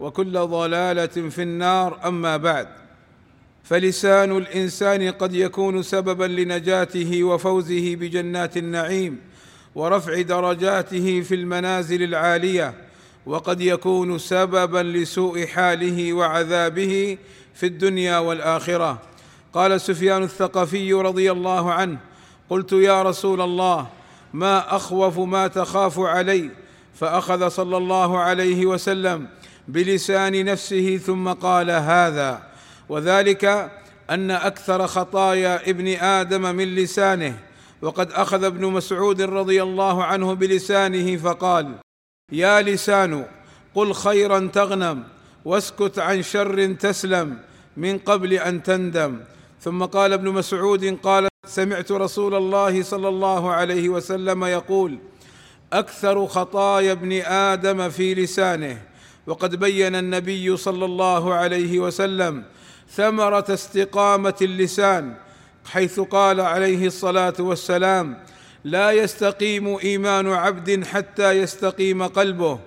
وكل ضلالة في النار. أما بعد فلسان الإنسان قد يكون سببا لنجاته وفوزه بجنات النعيم ورفع درجاته في المنازل العالية وقد يكون سببا لسوء حاله وعذابه في الدنيا والآخرة. قال سفيان الثقفي رضي الله عنه قلت يا رسول الله ما أخوف ما تخاف علي؟ فأخذ صلى الله عليه وسلم بلسان نفسه ثم قال هذا. وذلك أن أكثر خطايا ابن آدم من لسانه. وقد أخذ ابن مسعود رضي الله عنه بلسانه فقال يا لسان قل خيرا تغنم واسكت عن شر تسلم من قبل أن تندم. ثم قال ابن مسعود قال سمعت رسول الله صلى الله عليه وسلم يقول أكثر خطايا ابن آدم في لسانه. وقد بين النبي صلى الله عليه وسلم ثمرة استقامة اللسان حيث قال عليه الصلاة والسلام لا يستقيم إيمان عبد حتى يستقيم قلبه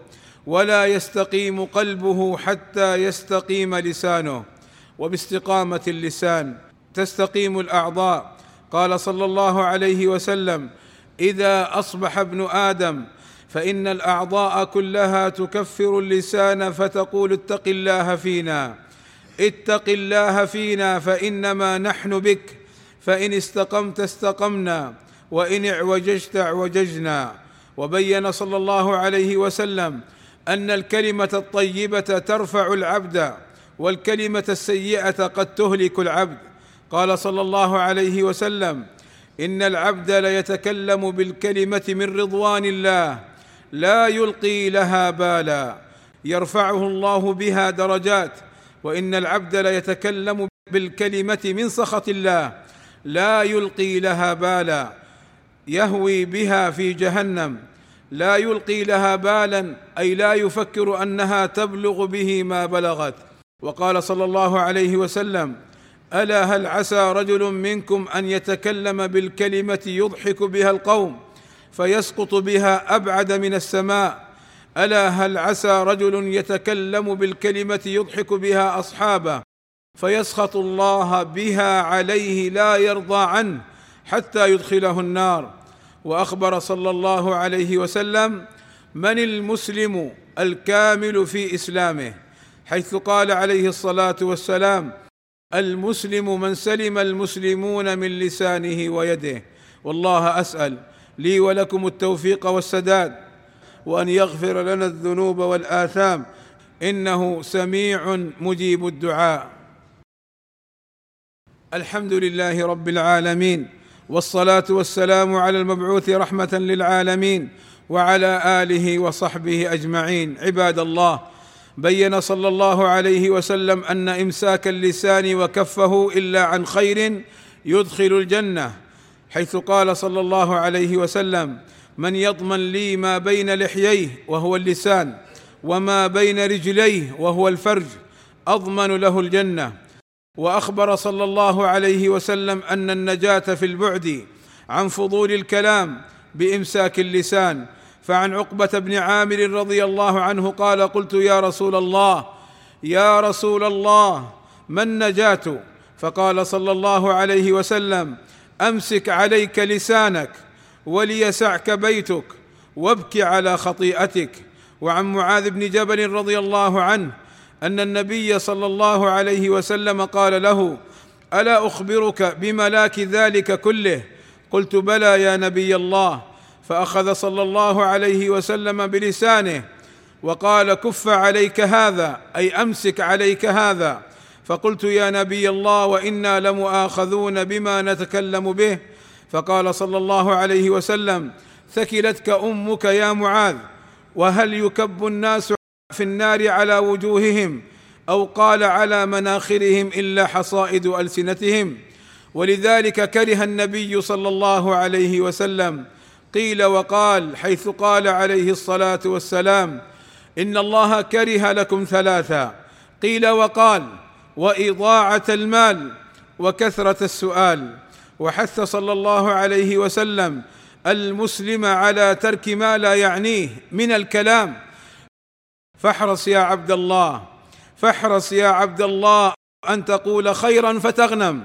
ولا يستقيم قلبه حتى يستقيم لسانه. وباستقامة اللسان تستقيم الأعضاء. قال صلى الله عليه وسلم إذا أصبح ابن آدم فإن الأعضاء كلها تكفر اللسان فتقول اتق الله فينا. اتق الله فينا فإنما نحن بك. فإن استقمت استقمنا وإن اعوججت اعوججنا. وبين صلى الله عليه وسلم أن الكلمة الطيبة ترفع العبد والكلمة السيئة قد تهلك العبد. قال صلى الله عليه وسلم إن العبد ليتكلم بالكلمة من رضوان الله لا يلقي لها بالا. يرفعه الله بها درجات. وإن العبد ليتكلم بالكلمة من سخط الله. لا يلقي لها بالا. يهوي بها في جهنم. لا يلقي لها بالا. أي لا يفكر أنها تبلغ به ما بلغت. وقال صلى الله عليه وسلم ألا هل عسى رجل منكم أن يتكلم بالكلمة يضحك بها القوم؟ فيسقط بها أبعد من السماء. ألا هل عسى رجل يتكلم بالكلمة يضحك بها أصحابه؟ فيسخط الله بها عليه لا يرضى عنه حتى يدخله النار. وأخبر صلى الله عليه وسلم من المسلم الكامل في إسلامه؟ حيث قال عليه الصلاة والسلام المسلم من سلم المسلمون من لسانه ويده. والله أسأل لي ولكم التوفيق والسداد وأن يغفر لنا الذنوب والآثام. إنه سميع مجيب الدعاء. الحمد لله رب العالمين والصلاة والسلام على المبعوث رحمة للعالمين وعلى آله وصحبه أجمعين. عباد الله بين صلى الله عليه وسلم أن إمساك اللسان وكفه إلا عن خير يدخل الجنة. حيث قال صلى الله عليه وسلم من يضمن لي ما بين لحييه وهو اللسان وما بين رجليه وهو الفرج أضمن له الجنة. وأخبر صلى الله عليه وسلم أن النجاة في البعد عن فضول الكلام بإمساك اللسان. فعن عقبة بن عامر رضي الله عنه قال قلت يا رسول الله يا رسول الله ما النجاة؟ فقال صلى الله عليه وسلم أمسك عليك لسانك وليسعك بيتك وابك على خطيئتك. وعن معاذ بن جبل رضي الله عنه أن النبي صلى الله عليه وسلم قال له ألا أخبرك بملاك ذلك كله؟ قلت بلى يا نبي الله. فأخذ صلى الله عليه وسلم بلسانه وقال كف عليك هذا أي أمسك عليك هذا. فقلت يا نبي الله وإنا لمؤاخذون بما نتكلم به. فقال صلى الله عليه وسلم ثكلتك أمك يا معاذ وهل يكب الناس في النار على وجوههم أو قال على مناخرهم إلا حصائد ألسنتهم؟ ولذلك كره النبي صلى الله عليه وسلم قيل وقال حيث قال عليه الصلاة والسلام إن الله كره لكم ثلاثا قيل وقال وإضاعة المال وكثرة السؤال. وحث صلى الله عليه وسلم المسلم على ترك ما لا يعنيه من الكلام. فاحرص يا عبد الله فاحرص يا عبد الله أن تقول خيرا فتغنم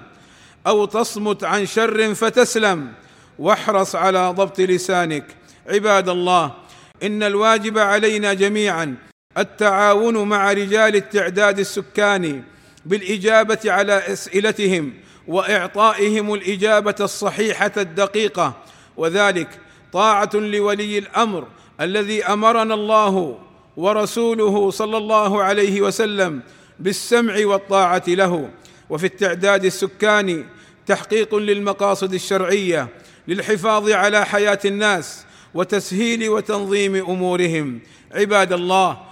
أو تصمت عن شر فتسلم. واحرص على ضبط لسانك. عباد الله إن الواجب علينا جميعا التعاون مع رجال التعداد السكاني. بالإجابة على أسئلتهم وإعطائهم الإجابة الصحيحة الدقيقة. وذلك طاعة لولي الأمر الذي أمرنا الله ورسوله صلى الله عليه وسلم بالسمع والطاعة له. وفي التعداد السكاني تحقيق للمقاصد الشرعية للحفاظ على حياة الناس وتسهيل وتنظيم أمورهم. عباد الله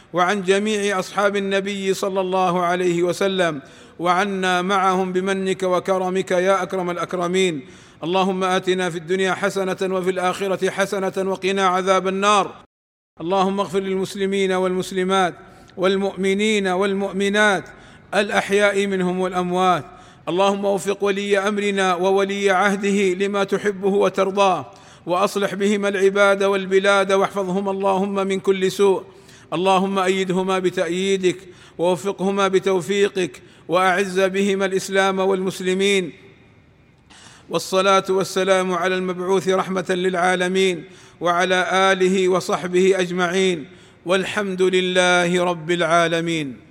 وعن جميع أصحاب النبي صلى الله عليه وسلم وعنا معهم بمنك وكرمك يا أكرم الأكرمين. اللهم آتنا في الدنيا حسنة وفي الآخرة حسنة وقنا عذاب النار. اللهم اغفر للمسلمين والمسلمات والمؤمنين والمؤمنات الأحياء منهم والأموات. اللهم وفق ولي أمرنا وولي عهده لما تحبه وترضاه وأصلح بهما العباد والبلاد واحفظهما اللهم من كل سوء. اللهم أيدهما بتأييدك ووفقهما بتوفيقك وأعز بهما الإسلام والمسلمين. والصلاة والسلام على المبعوث رحمة للعالمين وعلى آله وصحبه أجمعين. والحمد لله رب العالمين.